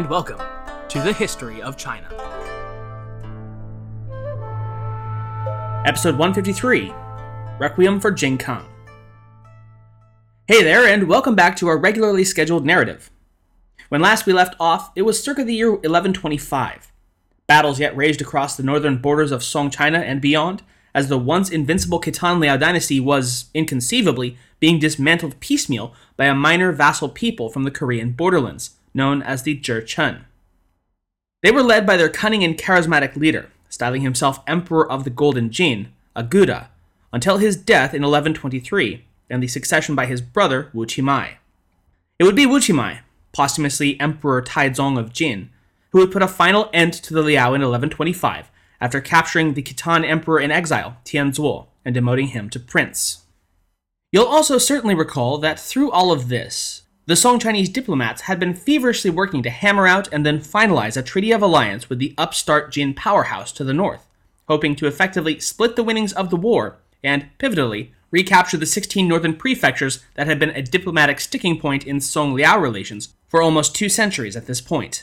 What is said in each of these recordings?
and welcome to the History of China. Episode 153 Requiem for Jingkang. Hey there, and welcome back to our regularly scheduled narrative. When last we left off, it was circa the year 1125. Battles yet raged across the northern borders of Song China and beyond, as the once invincible Khitan Liao dynasty was, inconceivably, being dismantled piecemeal by a minor vassal people from the Korean borderlands, known as the Jurchen. They were led by their cunning and charismatic leader, styling himself Emperor of the Golden Jin, Aguda, until his death in 1123 and the succession by his brother Wu Qimai. It would be Wu Qimai, posthumously Emperor Taizong of Jin, who would put a final end to the Liao in 1125 after capturing the Khitan emperor in exile, Tianzuo, and demoting him to prince. You'll also certainly recall that through all of this, the Song Chinese diplomats had been feverishly working to hammer out and then finalize a treaty of alliance with the upstart Jin powerhouse to the north, hoping to effectively split the winnings of the war and, pivotally, recapture the 16 northern prefectures that had been a diplomatic sticking point in Song Liao relations for almost two centuries at this point.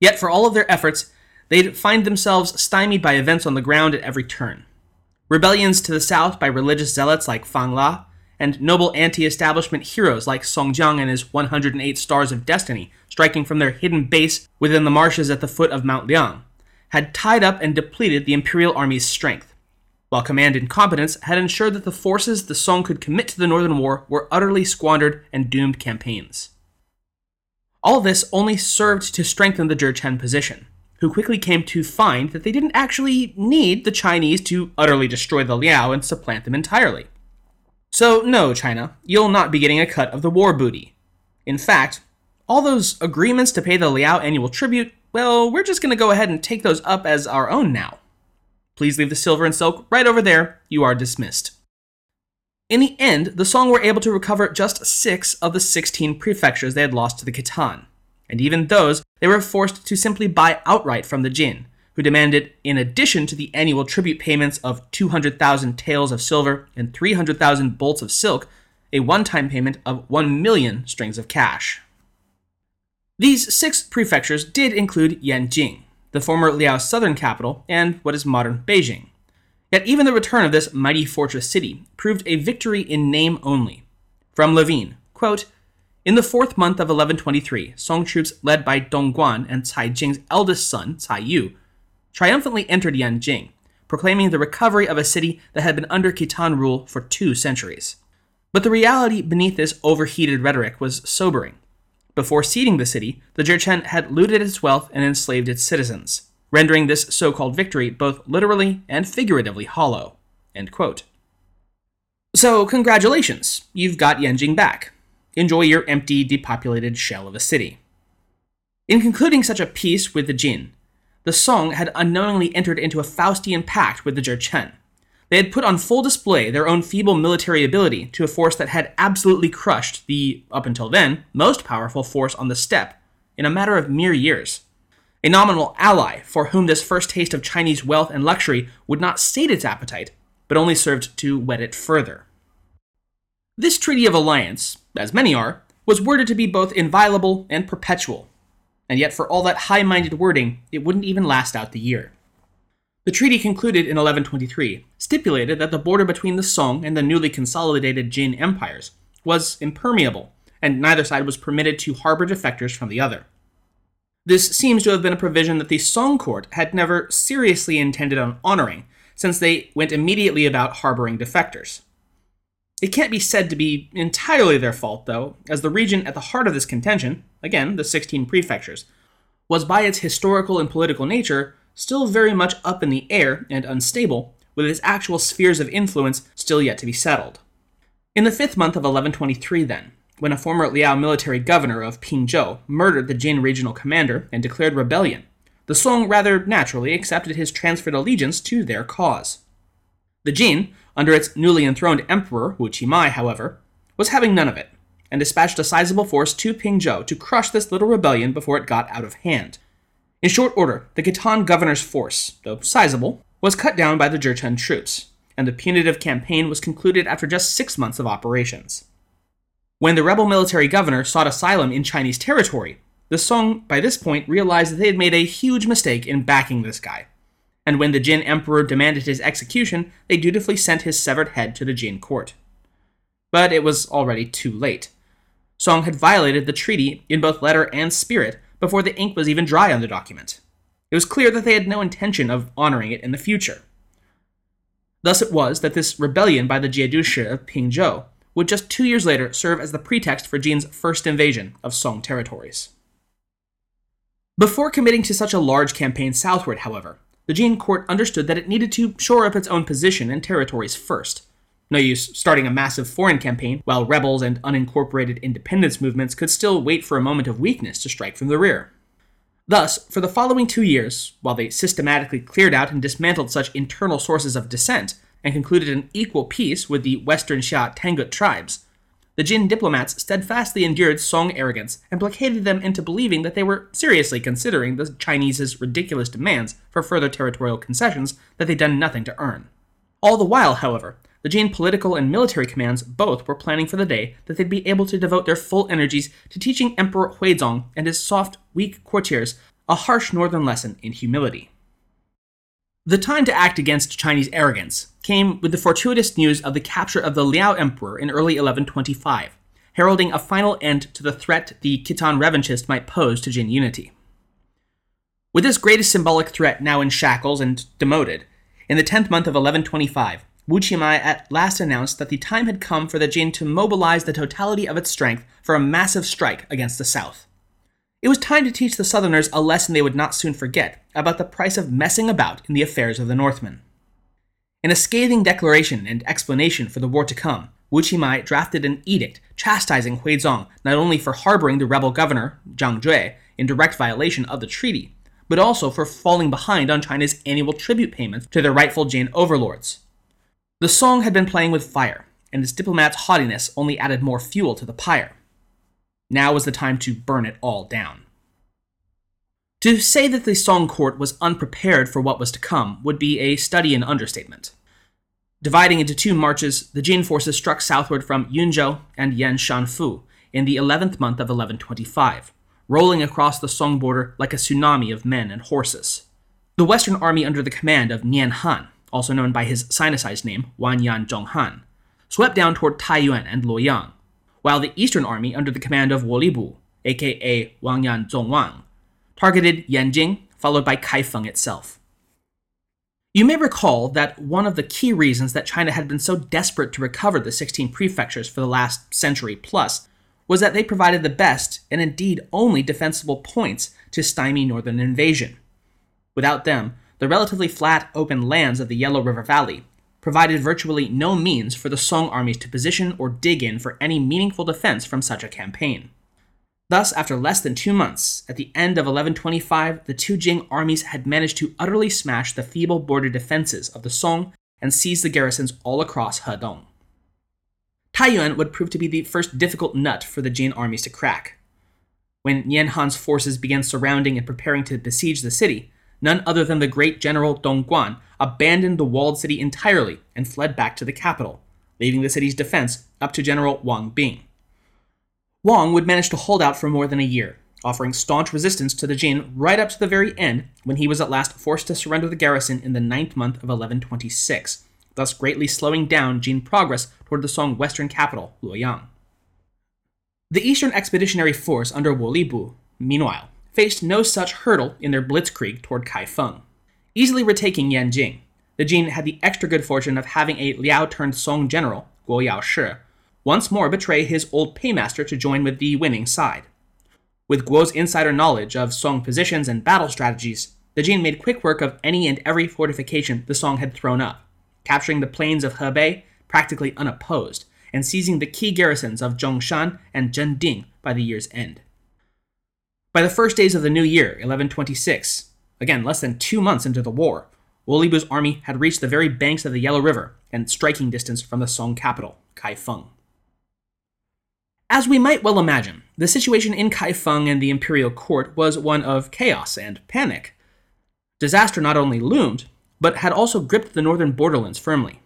Yet, for all of their efforts, they'd find themselves stymied by events on the ground at every turn. Rebellions to the south by religious zealots like Fang La, and noble anti establishment heroes like Song Jiang and his 108 Stars of Destiny, striking from their hidden base within the marshes at the foot of Mount Liang, had tied up and depleted the imperial army's strength, while command incompetence had ensured that the forces the Song could commit to the Northern War were utterly squandered and doomed campaigns. All this only served to strengthen the Jurchen position, who quickly came to find that they didn't actually need the Chinese to utterly destroy the Liao and supplant them entirely. So, no, China, you'll not be getting a cut of the war booty. In fact, all those agreements to pay the Liao annual tribute, well, we're just going to go ahead and take those up as our own now. Please leave the silver and silk right over there. You are dismissed. In the end, the Song were able to recover just six of the 16 prefectures they had lost to the Khitan, and even those they were forced to simply buy outright from the Jin, who demanded, in addition to the annual tribute payments of 200,000 taels of silver and 300,000 bolts of silk, a one time payment of 1 million strings of cash. These six prefectures did include Yanjing, the former Liao's southern capital, and what is modern Beijing. Yet even the return of this mighty fortress city proved a victory in name only. From Levine, quote, in the fourth month of 1123, Song troops led by Tong Guan and Cai Jing's eldest son, Cai Yu, triumphantly entered Yanjing, proclaiming the recovery of a city that had been under Khitan rule for two centuries. But the reality beneath this overheated rhetoric was sobering. Before ceding the city, the Jurchen had looted its wealth and enslaved its citizens, rendering this so called victory both literally and figuratively hollow. So, congratulations, you've got Yanjing back. Enjoy your empty, depopulated shell of a city. In concluding such a peace with the Jin, the Song had unknowingly entered into a Faustian pact with the Jurchen. They had put on full display their own feeble military ability to a force that had absolutely crushed the, up until then, most powerful force on the steppe in a matter of mere years. A nominal ally for whom this first taste of Chinese wealth and luxury would not sate its appetite, but only served to whet it further. This treaty of alliance, as many are, was worded to be both inviolable and perpetual, and yet for all that high minded wording, it wouldn't even last out the year. The treaty concluded in 1123 stipulated that the border between the Song and the newly consolidated Jin empires was impermeable, and neither side was permitted to harbor defectors from the other. This seems to have been a provision that the Song court had never seriously intended on honoring, since they went immediately about harboring defectors. It can't be said to be entirely their fault, though, as the region at the heart of this contention, again, the 16 prefectures, was by its historical and political nature still very much up in the air and unstable, with its actual spheres of influence still yet to be settled. In the fifth month of 1123, then, when a former Liao military governor of Pingzhou murdered the Jin regional commander and declared rebellion, the Song rather naturally accepted his transferred allegiance to their cause. The Jin, under its newly enthroned emperor, Wu Qimai, however, was having none of it, and dispatched a sizable force to Pingzhou to crush this little rebellion before it got out of hand. In short order, the Khitan governor's force, though sizable, was cut down by the Jurchen troops, and the punitive campaign was concluded after just six months of operations. When the rebel military governor sought asylum in Chinese territory, The Song, by this point, realized that they had made a huge mistake in backing this guy. And when the Jin emperor demanded his execution, they dutifully sent his severed head to the Jin court. But it was already too late. Song had violated the treaty in both letter and spirit before the ink was even dry on the document. It was clear that they had no intention of honoring it in the future. Thus it was that this rebellion by the Jiedushi of Pingzhou would just two years later serve as the pretext for Jin's first invasion of Song territories. Before committing to such a large campaign southward, however, the Jin court understood that it needed to shore up its own position and territories first. No use starting a massive foreign campaign while rebels and unincorporated independence movements could still wait for a moment of weakness to strike from the rear. Thus, for the following two years, while they systematically cleared out and dismantled such internal sources of dissent, and concluded an equal peace with the Western Xia Tangut tribes, the Jin diplomats steadfastly endured Song arrogance and placated them into believing that they were seriously considering the Chinese's ridiculous demands for further territorial concessions that they'd done nothing to earn. All the while, however, the Jin political and military commands both were planning for the day that they'd be able to devote their full energies to teaching Emperor Huizong and his soft, weak courtiers a harsh northern lesson in humility. The time to act against Chinese arrogance came with the fortuitous news of the capture of the Liao Emperor in early 1125, heralding a final end to the threat the Khitan revanchist might pose to Jin unity. With this greatest symbolic threat now in shackles and demoted, in the 10th month of 1125, Wu Qimai at last announced that the time had come for the Jin to mobilize the totality of its strength for a massive strike against the south. It was time to teach the Southerners a lesson they would not soon forget about the price of messing about in the affairs of the Northmen. In a scathing declaration and explanation for the war to come, Wu Qimai drafted an edict chastising Huizong not only for harboring the rebel governor, Zhang Jue, in direct violation of the treaty, but also for falling behind on China's annual tribute payments to their rightful Jin overlords, the song had been playing with fire, and its diplomat's haughtiness only added more fuel to the pyre. Now was the time to burn it all down. To say that the Song court was unprepared for what was to come would be a study in understatement. Dividing into two marches, the Jin forces struck southward from Yunzhou and Yanshanfu in the 11th month of 1125, rolling across the Song border like a tsunami of men and horses. The Western army under the command of Nian Han also known by his sinicized name, Wanyan Zonghan, swept down toward Taiyuan and Luoyang, while the Eastern Army under the command of Wolibu, aka Wang Wanyan Zongwang, targeted Yanjing, followed by Kaifeng itself. You may recall that one of the key reasons that China had been so desperate to recover the 16 prefectures for the last century plus was that they provided the best, and indeed only defensible points to stymie northern invasion. Without them, the relatively flat, open lands of the Yellow River Valley provided virtually no means for the Song armies to position or dig in for any meaningful defense from such a campaign. Thus, after less than two months, at the end of 1125, the two Jin armies had managed to utterly smash the feeble border defenses of the Song and seize the garrisons all across Hedong. Taiyuan would prove to be the first difficult nut for the Jin armies to crack. When Nian Han's forces began surrounding and preparing to besiege the city, none other than the great general Tong Guan, abandoned the walled city entirely and fled back to the capital, leaving the city's defense up to General Wang Bing. Wang would manage to hold out for more than a year, offering staunch resistance to the Jin right up to the very end when he was at last forced to surrender the garrison in the ninth month of 1126, thus greatly slowing down Jin progress toward the Song western capital, Luoyang. The Eastern Expeditionary Force under Wolibu, meanwhile, faced no such hurdle in their blitzkrieg toward Kaifeng. Easily retaking Yanjing, the Jin had the extra good fortune of having a Liao turned Song general, Guo Yaoshi, once more betray his old paymaster to join with the winning side. With Guo's insider knowledge of Song positions and battle strategies, the Jin made quick work of any and every fortification the Song had thrown up, capturing the plains of Hebei practically unopposed, and seizing the key garrisons of Zhongshan and Zhending by the year's end. By the first days of the new year, 1126, again less than two months into the war, Wolibu's army had reached the very banks of the Yellow River and striking distance from the Song capital, Kaifeng. As we might well imagine, the situation in Kaifeng and the imperial court was one of chaos and panic. Disaster not only loomed, but had also gripped the northern borderlands firmly.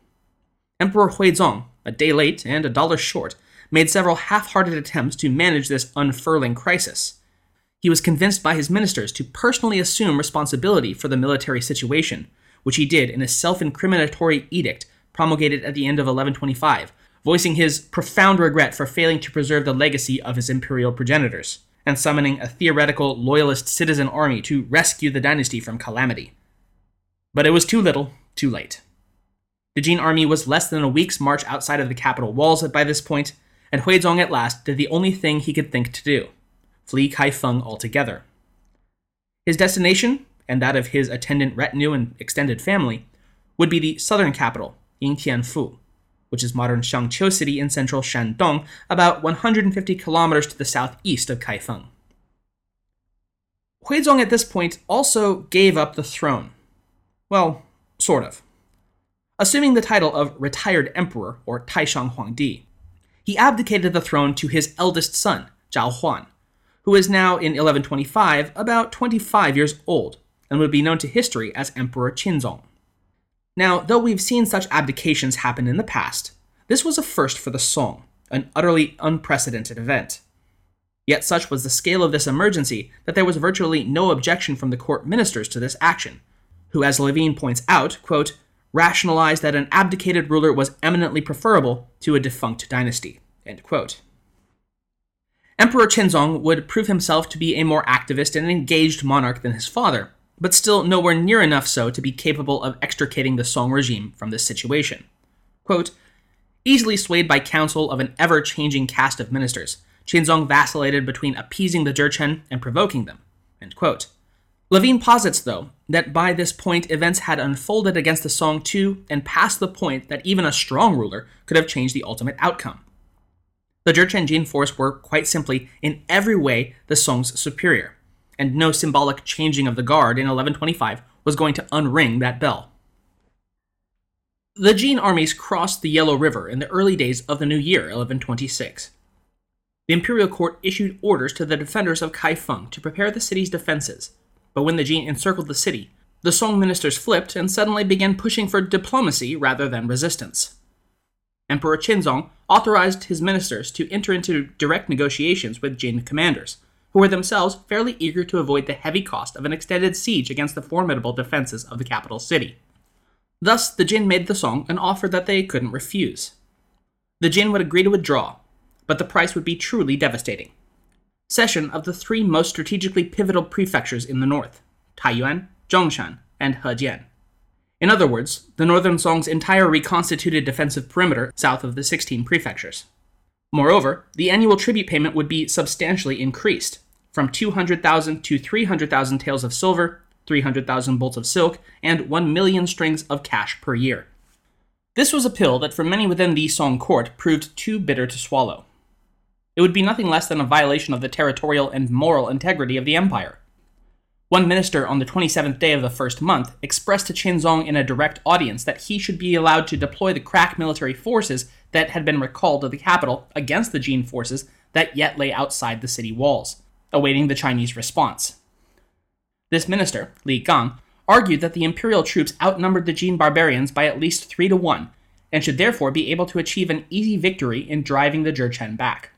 Emperor Huizong, a day late and a dollar short, made several half hearted attempts to manage this unfurling crisis, He was convinced by his ministers to personally assume responsibility for the military situation, which he did in a self incriminatory edict promulgated at the end of 1125, voicing his profound regret for failing to preserve the legacy of his imperial progenitors, and summoning a theoretical loyalist citizen army to rescue the dynasty from calamity. But it was too little, too late. The Jin army was less than a week's march outside of the capital walls by this point, and Huizong at last did the only thing he could think to do flee Kaifeng altogether. His destination, and that of his attendant retinue and extended family, would be the southern capital, Yingtianfu, which is modern Shangqiu City in central Shandong, about 150 kilometers to the southeast of Kaifeng. Huizong at this point also gave up the throne. Well, sort of. Assuming the title of retired emperor, or Taishang Huangdi, he abdicated the throne to his eldest son, Zhao Huan, who is now in 1125 about 25 years old and would be known to history as Emperor Qinzong. Now, though we've seen such abdications happen in the past, this was a first for the Song, an utterly unprecedented event. Yet such was the scale of this emergency that there was virtually no objection from the court ministers to this action, who, as Levine points out, quote, rationalized that an abdicated ruler was eminently preferable to a defunct dynasty. Emperor Qinzong would prove himself to be a more activist and engaged monarch than his father, but still nowhere near enough so to be capable of extricating the Song regime from this situation. Quote, Easily swayed by counsel of an ever changing cast of ministers, Qinzong vacillated between appeasing the Jurchen and provoking them. Levine posits, though, that by this point events had unfolded against the Song too and past the point that even a strong ruler could have changed the ultimate outcome. The Jurchen Jin force were, quite simply, in every way the Song's superior, and no symbolic changing of the guard in 1125 was going to unring that bell. The Jin armies crossed the Yellow River in the early days of the new year, 1126. The imperial court issued orders to the defenders of Kaifeng to prepare the city's defenses, but when the Jin encircled the city, the Song ministers flipped and suddenly began pushing for diplomacy rather than resistance. Emperor Qinzong authorized his ministers to enter into direct negotiations with Jin commanders, who were themselves fairly eager to avoid the heavy cost of an extended siege against the formidable defenses of the capital city. Thus, the Jin made the Song an offer that they couldn't refuse. The Jin would agree to withdraw, but the price would be truly devastating. Cession of the three most strategically pivotal prefectures in the north Taiyuan, Zhongshan, and Hejian. In other words, the Northern Song's entire reconstituted defensive perimeter south of the 16 prefectures. Moreover, the annual tribute payment would be substantially increased, from 200,000 to 300,000 taels of silver, 300,000 bolts of silk, and 1 million strings of cash per year. This was a pill that for many within the Song court proved too bitter to swallow. It would be nothing less than a violation of the territorial and moral integrity of the empire. One minister on the 27th day of the first month expressed to Qinzong in a direct audience that he should be allowed to deploy the crack military forces that had been recalled to the capital against the Jin forces that yet lay outside the city walls, awaiting the Chinese response. This minister, Li Gang, argued that the imperial troops outnumbered the Jin barbarians by at least three to one, and should therefore be able to achieve an easy victory in driving the Jurchen back.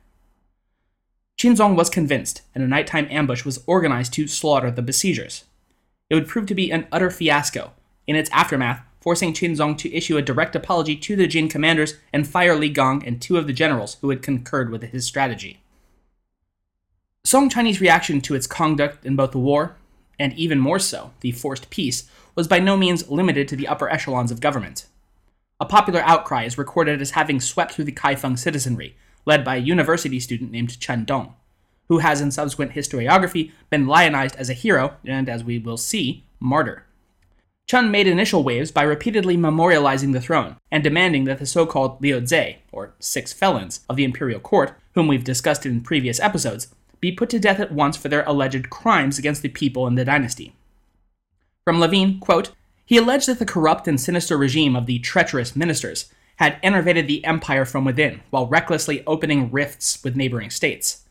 Qinzong was convinced, and a nighttime ambush was organized to slaughter the besiegers. It would prove to be an utter fiasco, in its aftermath, forcing Qinzong to issue a direct apology to the Jin commanders and fire Li Gang and two of the generals who had concurred with his strategy. Song Chinese reaction to its conduct in both the war, and even more so, the forced peace, was by no means limited to the upper echelons of government. A popular outcry is recorded as having swept through the Kaifeng citizenry, led by a university student named Chen Dong, who has in subsequent historiography been lionized as a hero and, as we will see, martyr. Chen made initial waves by repeatedly memorializing the throne and demanding that the so called Liu Zei, or six felons, of the imperial court, whom we've discussed in previous episodes, be put to death at once for their alleged crimes against the people and the dynasty. From Levine, quote, he alleged that the corrupt and sinister regime of the treacherous ministers had enervated the empire from within while recklessly opening rifts with neighboring states.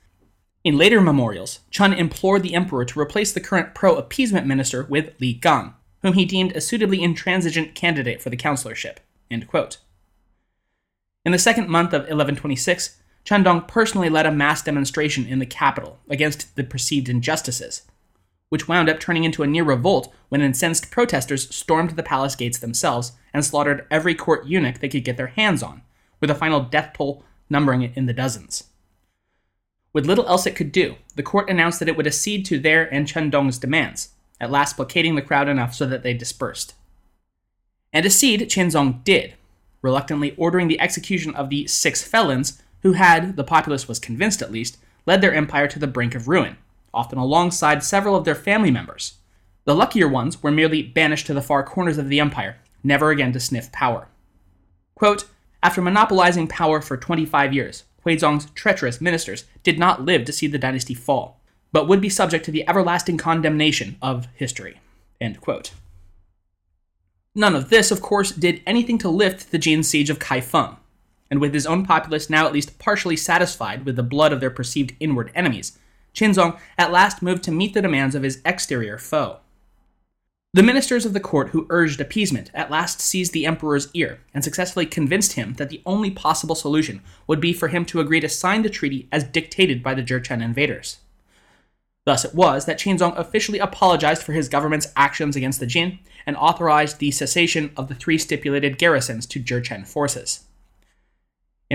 In later memorials, Chen implored the emperor to replace the current pro appeasement minister with Li Gang, whom he deemed a suitably intransigent candidate for the consulship. In the second month of 1126, Chen Dong personally led a mass demonstration in the capital against the perceived injustices, which wound up turning into a near revolt when incensed protesters stormed the palace gates themselves and slaughtered every court eunuch they could get their hands on, with a final death toll numbering it in the dozens. With little else it could do, the court announced that it would accede to their and Chen Dong's demands, at last placating the crowd enough so that they dispersed. And accede Qinzong did, reluctantly ordering the execution of the six felons who had, the populace was convinced at least, led their empire to the brink of ruin, often alongside several of their family members. The luckier ones were merely banished to the far corners of the empire, never again to sniff power. Quote, After monopolizing power for 25 years, Huizong's treacherous ministers did not live to see the dynasty fall, but would be subject to the everlasting condemnation of history. None of this, of course, did anything to lift the Jin siege of Kaifeng, and with his own populace now at least partially satisfied with the blood of their perceived inward enemies, Qinzong at last moved to meet the demands of his exterior foe. The ministers of the court who urged appeasement at last seized the emperor's ear and successfully convinced him that the only possible solution would be for him to agree to sign the treaty as dictated by the Jurchen invaders. Thus it was that Qinzong officially apologized for his government's actions against the Jin and authorized the cessation of the three stipulated garrisons to Jurchen forces.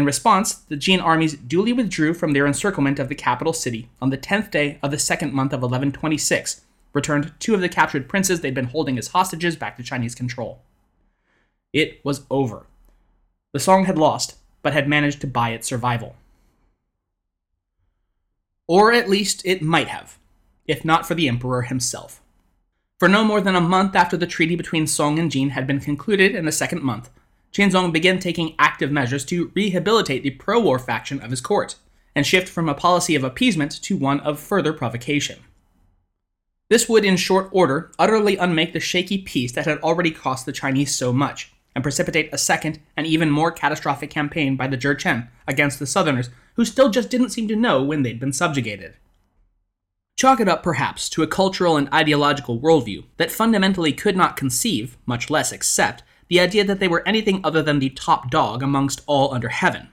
In response, the Jin armies duly withdrew from their encirclement of the capital city on the 10th day of the second month of 1126, returned two of the captured princes they'd been holding as hostages back to Chinese control. It was over. The Song had lost, but had managed to buy its survival. Or at least it might have, if not for the emperor himself. For no more than a month after the treaty between Song and Jin had been concluded in the second month, Qinzong began taking active measures to rehabilitate the pro war faction of his court, and shift from a policy of appeasement to one of further provocation. This would, in short order, utterly unmake the shaky peace that had already cost the Chinese so much, and precipitate a second and even more catastrophic campaign by the Jurchen against the Southerners, who still just didn't seem to know when they'd been subjugated. Chalk it up, perhaps, to a cultural and ideological worldview that fundamentally could not conceive, much less accept, the idea that they were anything other than the top dog amongst all under heaven.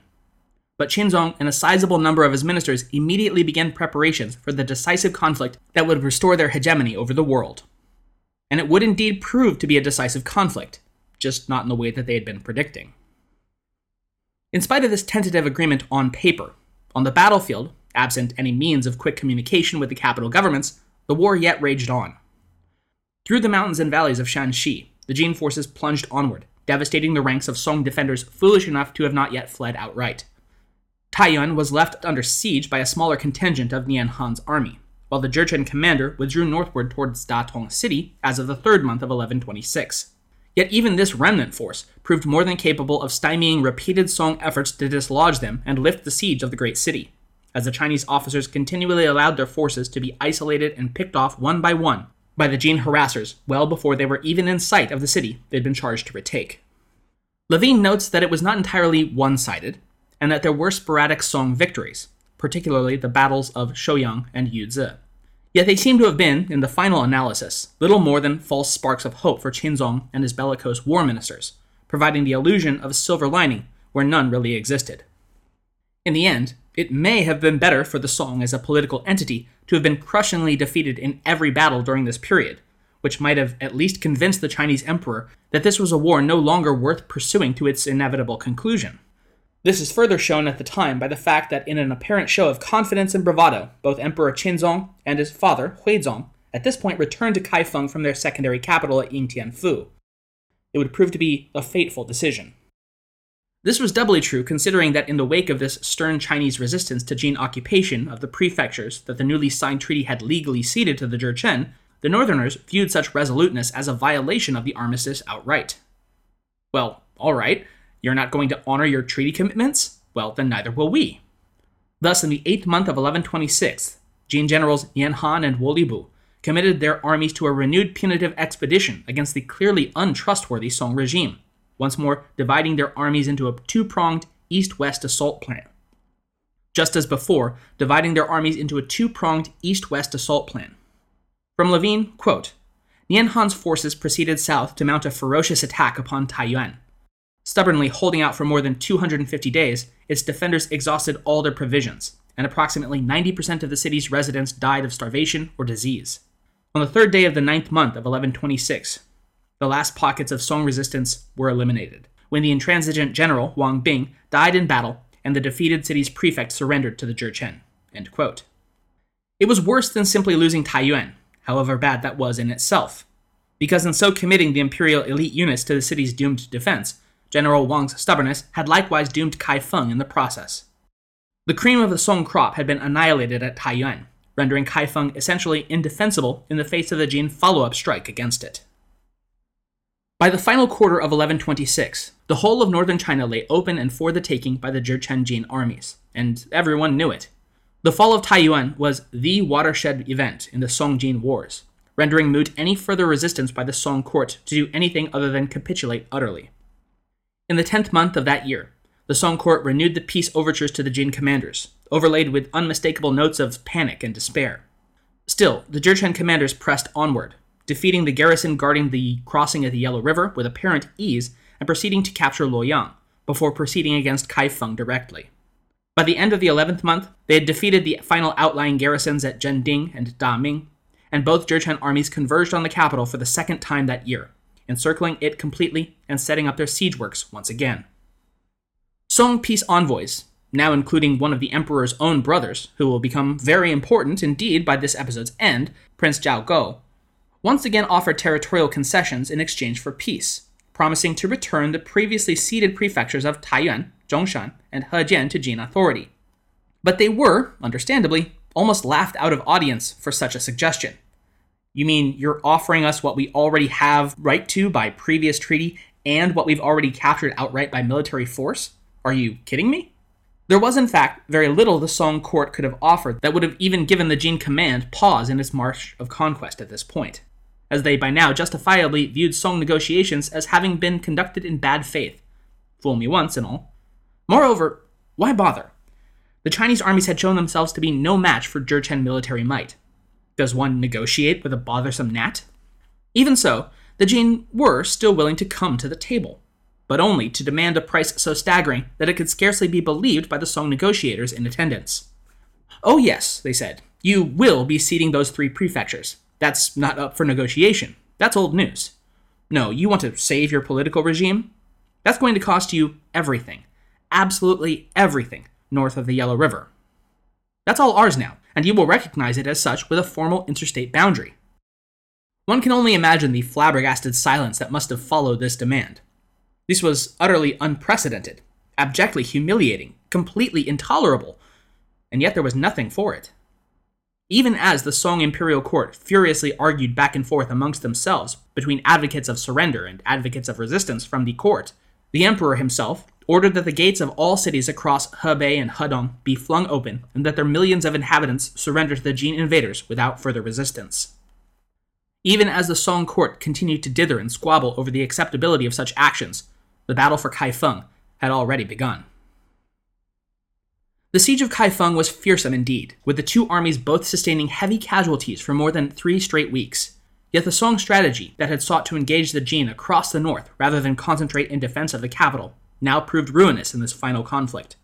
But Qinzong and a sizable number of his ministers immediately began preparations for the decisive conflict that would restore their hegemony over the world. And it would indeed prove to be a decisive conflict, just not in the way that they had been predicting. In spite of this tentative agreement on paper, on the battlefield, absent any means of quick communication with the capital governments, the war yet raged on. Through the mountains and valleys of Shanxi, the Jin forces plunged onward, devastating the ranks of Song defenders foolish enough to have not yet fled outright. Taiyuan was left under siege by a smaller contingent of Nian Han's army, while the Jurchen commander withdrew northward towards Datong city as of the third month of 1126. Yet even this remnant force proved more than capable of stymieing repeated Song efforts to dislodge them and lift the siege of the great city, as the Chinese officers continually allowed their forces to be isolated and picked off one by one by the Jin harassers well before they were even in sight of the city they'd been charged to retake. Levine notes that it was not entirely one sided, and that there were sporadic Song victories, particularly the battles of Shouyang and Yuzhi. Yet they seem to have been, in the final analysis, little more than false sparks of hope for Qinzong and his bellicose war ministers, providing the illusion of a silver lining where none really existed. In the end, it may have been better for the Song as a political entity to have been crushingly defeated in every battle during this period, which might have at least convinced the Chinese emperor that this was a war no longer worth pursuing to its inevitable conclusion. This is further shown at the time by the fact that in an apparent show of confidence and bravado, both Emperor Qinzong and his father, Huizong, at this point returned to Kaifeng from their secondary capital at Yingtianfu. It would prove to be a fateful decision. This was doubly true considering that in the wake of this stern Chinese resistance to Jin occupation of the prefectures that the newly signed treaty had legally ceded to the Jurchen, the Northerners viewed such resoluteness as a violation of the armistice outright. Well, alright, you're not going to honor your treaty commitments? Well, then neither will we. Thus, in the eighth month of 1126, Jin generals Nian Han and Wolibu committed their armies to a renewed punitive expedition against the clearly untrustworthy Song regime once more dividing their armies into a two pronged east west assault plan. Just as before, dividing their armies into a two pronged east west assault plan. From Levine, quote, Nian Han's forces proceeded south to mount a ferocious attack upon Taiyuan. Stubbornly holding out for more than 250 days, its defenders exhausted all their provisions, and approximately 90% of the city's residents died of starvation or disease. On the third day of the ninth month of 1126, the last pockets of Song resistance were eliminated, when the intransigent general Wang Bing died in battle and the defeated city's prefect surrendered to the Jurchen. It was worse than simply losing Taiyuan, however bad that was in itself, because in so committing the imperial elite units to the city's doomed defense, General Wang's stubbornness had likewise doomed Kaifeng in the process. The cream of the Song crop had been annihilated at Taiyuan, rendering Kaifeng essentially indefensible in the face of the Jin follow up strike against it. By the final quarter of 1126, the whole of northern China lay open and for the taking by the Jurchen Jin armies, and everyone knew it. The fall of Taiyuan was the watershed event in the Song Jin Wars, rendering moot any further resistance by the Song court to do anything other than capitulate utterly. In the tenth month of that year, the Song court renewed the peace overtures to the Jin commanders, overlaid with unmistakable notes of panic and despair. Still, the Jurchen commanders pressed onward, defeating the garrison guarding the crossing of the Yellow River with apparent ease and proceeding to capture Luoyang, before proceeding against Kaifeng directly. By the end of the 11th month, they had defeated the final outlying garrisons at Zhending and Daming, and both Jurchen armies converged on the capital for the second time that year, encircling it completely and setting up their siege works once again. Song peace envoys, now including one of the emperor's own brothers, who will become very important indeed by this episode's end, Prince Zhao Gou, once again offered territorial concessions in exchange for peace, promising to return the previously ceded prefectures of Taiyuan, Zhongshan, and Hejian to Jin authority. But they were, understandably, almost laughed out of audience for such a suggestion. You mean you're offering us what we already have right to by previous treaty and what we've already captured outright by military force? Are you kidding me? There was, in fact, very little the Song court could have offered that would have even given the Jin command pause in its march of conquest at this point as they by now justifiably viewed Song negotiations as having been conducted in bad faith. Fool me once and all. Moreover, why bother? The Chinese armies had shown themselves to be no match for Jurchen military might. Does one negotiate with a bothersome gnat? Even so, the Jin were still willing to come to the table, but only to demand a price so staggering that it could scarcely be believed by the Song negotiators in attendance. Oh, yes, they said, you will be ceding those three prefectures, that's not up for negotiation. That's old news. No, you want to save your political regime? That's going to cost you everything. Absolutely everything north of the Yellow River. That's all ours now, and you will recognize it as such with a formal interstate boundary. One can only imagine the flabbergasted silence that must have followed this demand. This was utterly unprecedented, abjectly humiliating, completely intolerable, and yet there was nothing for it. Even as the Song imperial court furiously argued back and forth amongst themselves between advocates of surrender and advocates of resistance from the court, the emperor himself ordered that the gates of all cities across Hebei and Hedong be flung open and that their millions of inhabitants surrender to the Jin invaders without further resistance. Even as the Song court continued to dither and squabble over the acceptability of such actions, the battle for Kaifeng had already begun. The siege of Kaifeng was fearsome indeed, with the two armies both sustaining heavy casualties for more than three straight weeks. Yet the Song strategy that had sought to engage the Jin across the north rather than concentrate in defense of the capital now proved ruinous in this final conflict.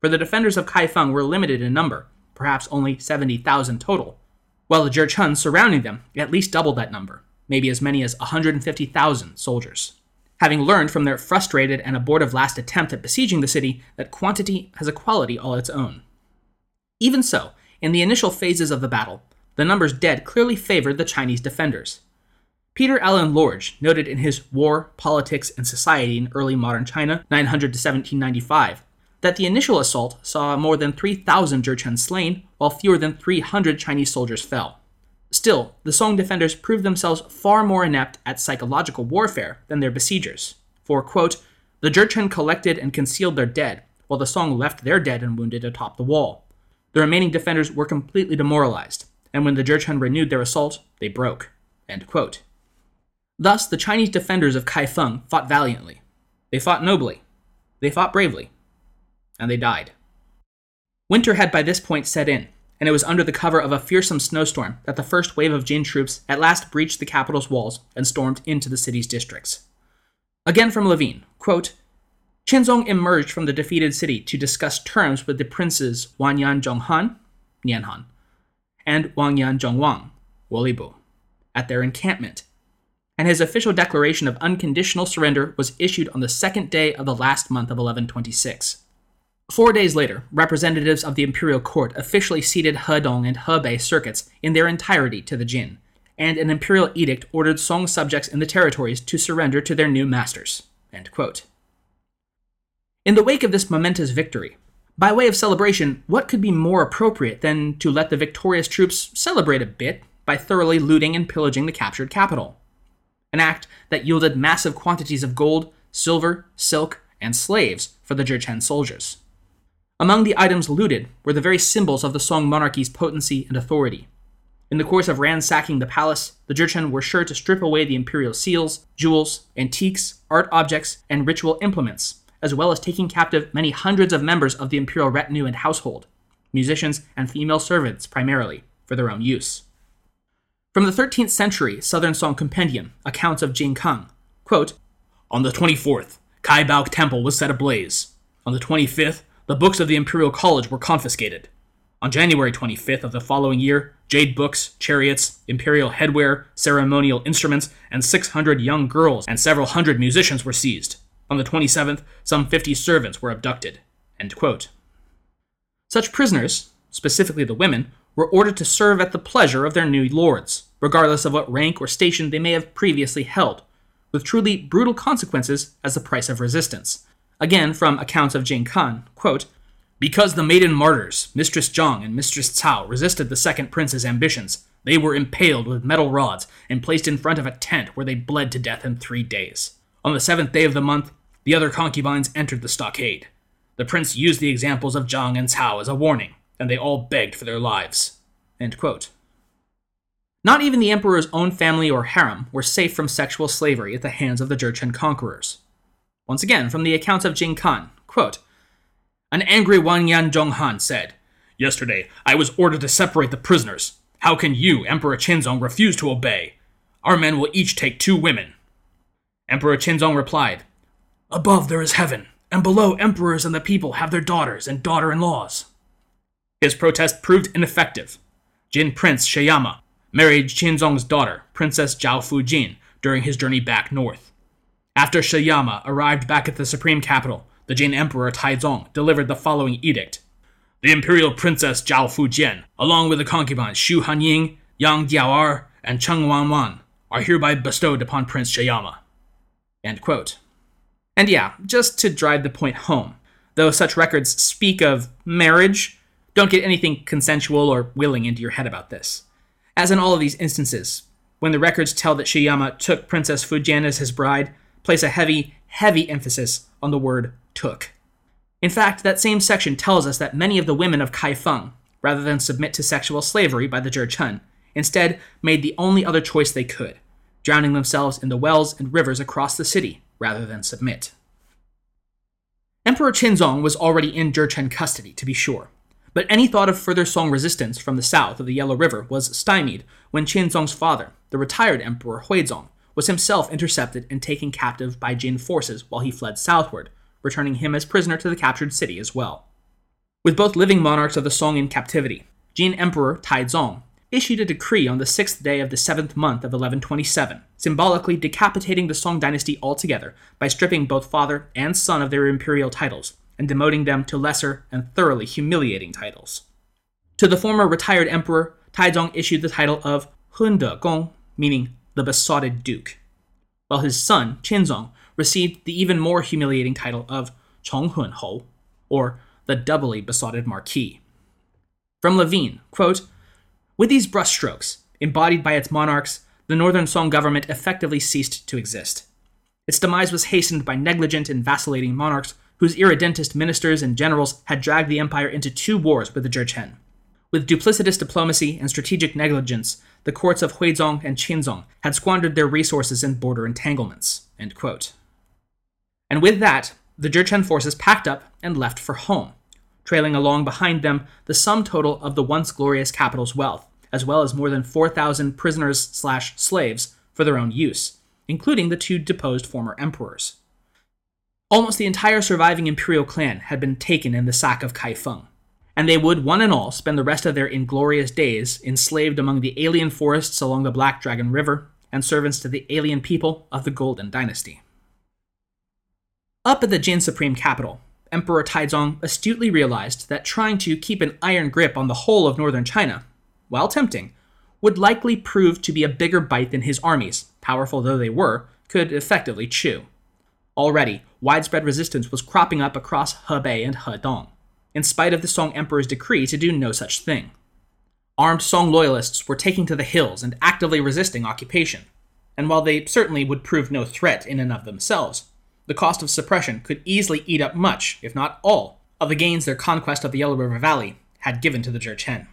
For the defenders of Kaifeng were limited in number, perhaps only 70,000 total, while the Jurchen surrounding them at least doubled that number, maybe as many as 150,000 soldiers having learned from their frustrated and abortive last attempt at besieging the city that quantity has a quality all its own. Even so, in the initial phases of the battle, the numbers dead clearly favored the Chinese defenders. Peter Allen Lorge noted in his War, Politics, and Society in Early Modern China, 900 to 1795, that the initial assault saw more than 3,000 Jurchen slain, while fewer than 300 Chinese soldiers fell. Still, the Song defenders proved themselves far more inept at psychological warfare than their besiegers. For, quote, the Jurchen collected and concealed their dead, while the Song left their dead and wounded atop the wall. The remaining defenders were completely demoralized, and when the Jurchen renewed their assault, they broke. Thus, the Chinese defenders of Kaifeng fought valiantly. They fought nobly. They fought bravely. And they died. Winter had by this point set in, and it was under the cover of a fearsome snowstorm that the first wave of Jin troops at last breached the capital's walls and stormed into the city's districts. Again from Levine, quote, Qinzong emerged from the defeated city to discuss terms with the princes Wanyan Zonghan, Nianhan, and Wanyan Zongwang, Wolibu, at their encampment. And his official declaration of unconditional surrender was issued on the second day of the last month of 1126. Four days later, representatives of the imperial court officially ceded Hedong and Hebei circuits in their entirety to the Jin, and an imperial edict ordered Song subjects in the territories to surrender to their new masters. In the wake of this momentous victory, by way of celebration, what could be more appropriate than to let the victorious troops celebrate a bit by thoroughly looting and pillaging the captured capital? An act that yielded massive quantities of gold, silver, silk, and slaves for the Jurchen soldiers. Among the items looted were the very symbols of the Song monarchy's potency and authority. In the course of ransacking the palace, the Jurchen were sure to strip away the imperial seals, jewels, antiques, art objects, and ritual implements as well as taking captive many hundreds of members of the imperial retinue and household, musicians and female servants primarily, for their own use. From the 13th century Southern Song Compendium, accounts of Jingkang, quote, On the 24th, Kai Bao Temple was set ablaze. On the 25th, the books of the Imperial College were confiscated. On January 25th of the following year, jade books, chariots, imperial headwear, ceremonial instruments, and 600 young girls and several hundred musicians were seized. On the 27th, some 50 servants were abducted. Such prisoners, specifically the women, were ordered to serve at the pleasure of their new lords, regardless of what rank or station they may have previously held, with truly brutal consequences as the price of resistance. Again, from accounts of Jingkang, quote, Because the maiden martyrs, Mistress Zhang and Mistress Cao, resisted the second prince's ambitions, they were impaled with metal rods and placed in front of a tent where they bled to death in three days. On the seventh day of the month, the other concubines entered the stockade. The prince used the examples of Zhang and Cao as a warning, and they all begged for their lives. Not even the emperor's own family or harem were safe from sexual slavery at the hands of the Jurchen conquerors. Once again, from the accounts of Jingkang, quote, An angry Wang Wanyan Zonghan said, Yesterday, I was ordered to separate the prisoners. How can you, Emperor Qinzong, refuse to obey? Our men will each take two women. Emperor Qinzong replied, Above there is heaven, and below emperors and the people have their daughters and daughter in laws. His protest proved ineffective. Jin Prince Sheyama married Qinzong's daughter, Princess Zhao Fujin, during his journey back north. After Sheyama arrived back at the supreme capital, the Jin Emperor Taizong delivered the following edict. The imperial princess Zhao Fujin, along with the concubines Xu Hanying, Yang Diao'er, and Cheng Wanwan, are hereby bestowed upon Prince quote. And yeah, just to drive the point home, though such records speak of marriage, don't get anything consensual or willing into your head about this. As in all of these instances, when the records tell that Sheyama took Princess Fujian as his bride, place a heavy, heavy emphasis on the word took. In fact, that same section tells us that many of the women of Kaifeng, rather than submit to sexual slavery by the Jurchen, instead made the only other choice they could, drowning themselves in the wells and rivers across the city rather than submit. Emperor Qinzong was already in Jurchen custody, to be sure, but any thought of further Song resistance from the south of the Yellow River was stymied when Qinzong's father, the retired Emperor Huizong, was himself intercepted and taken captive by Jin forces while he fled southward, returning him as prisoner to the captured city as well. With both living monarchs of the Song in captivity, Jin Emperor Taizong issued a decree on the sixth day of the seventh month of 1127, symbolically decapitating the Song dynasty altogether by stripping both father and son of their imperial titles and demoting them to lesser and thoroughly humiliating titles. To the former retired emperor, Taizong issued the title of Hunde Gong, meaning the besotted duke, while his son, Qinzong, received the even more humiliating title of Chonghun Hou, or the doubly besotted marquis. From Levine, quote, with these brushstrokes, embodied by its monarchs, the Northern Song government effectively ceased to exist. Its demise was hastened by negligent and vacillating monarchs whose irredentist ministers and generals had dragged the empire into two wars with the Jurchen. With duplicitous diplomacy and strategic negligence, the courts of Huizong and Qinzong had squandered their resources in border entanglements. And with that, the Jurchen forces packed up and left for home, trailing along behind them the sum total of the once glorious capital's wealth, as well as more than 4,000 prisoners slash slaves for their own use, including the two deposed former emperors. Almost the entire surviving imperial clan had been taken in the sack of Kaifeng, and they would, one and all, spend the rest of their inglorious days enslaved among the alien forests along the Black Dragon River and servants to the alien people of the Golden Dynasty. Up at the Jin Supreme capital, Emperor Taizong astutely realized that trying to keep an iron grip on the whole of northern China, while tempting, would likely prove to be a bigger bite than his armies, powerful though they were, could effectively chew. Already, widespread resistance was cropping up across Hebei and Hedong, in spite of the Song Emperor's decree to do no such thing. Armed Song loyalists were taking to the hills and actively resisting occupation, and while they certainly would prove no threat in and of themselves, the cost of suppression could easily eat up much, if not all, of the gains their conquest of the Yellow River Valley had given to the Jurchen.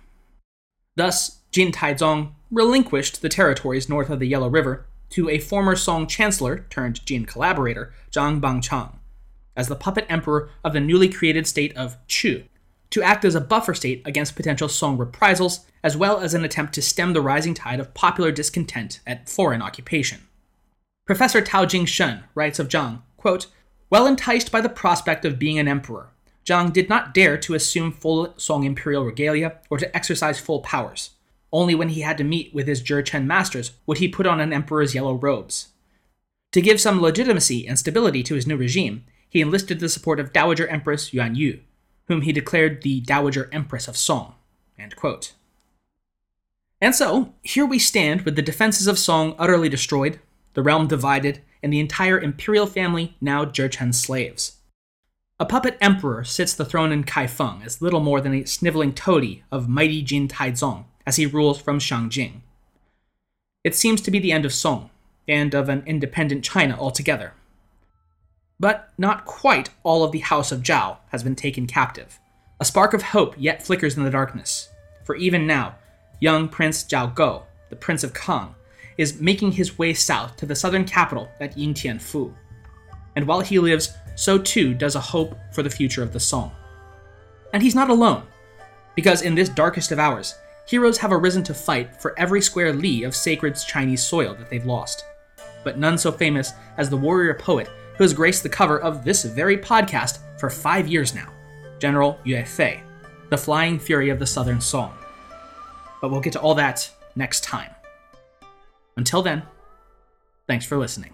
Thus, Jin Taizong relinquished the territories north of the Yellow River to a former Song chancellor turned Jin collaborator, Zhang Bangchang, as the puppet emperor of the newly created state of Chu, to act as a buffer state against potential Song reprisals, as well as an attempt to stem the rising tide of popular discontent at foreign occupation. Professor Tao Jing Shen writes of Zhang Quote, well enticed by the prospect of being an emperor, Zhang did not dare to assume full Song imperial regalia or to exercise full powers. Only when he had to meet with his Jurchen masters would he put on an emperor's yellow robes. To give some legitimacy and stability to his new regime, he enlisted the support of Dowager Empress Yuanyou, whom he declared the Dowager Empress of Song. And so, here we stand with the defenses of Song utterly destroyed, the realm divided, and the entire imperial family now Jurchen slaves. A puppet emperor sits the throne in Kaifeng as little more than a sniveling toady of mighty Jin Taizong as he rules from Shangjing. It seems to be the end of Song, and of an independent China altogether. But not quite all of the House of Zhao has been taken captive. A spark of hope yet flickers in the darkness, for even now, young Prince Zhao Gou, the Prince of Kang, is making his way south to the southern capital at Yingtianfu. And while he lives, so too does a hope for the future of the Song. And he's not alone, because in this darkest of hours, heroes have arisen to fight for every square li of sacred Chinese soil that they've lost. But none so famous as the warrior poet who has graced the cover of this very podcast for five years now, General Yue Fei, the flying fury of the Southern Song. But we'll get to all that next time. Until then, thanks for listening.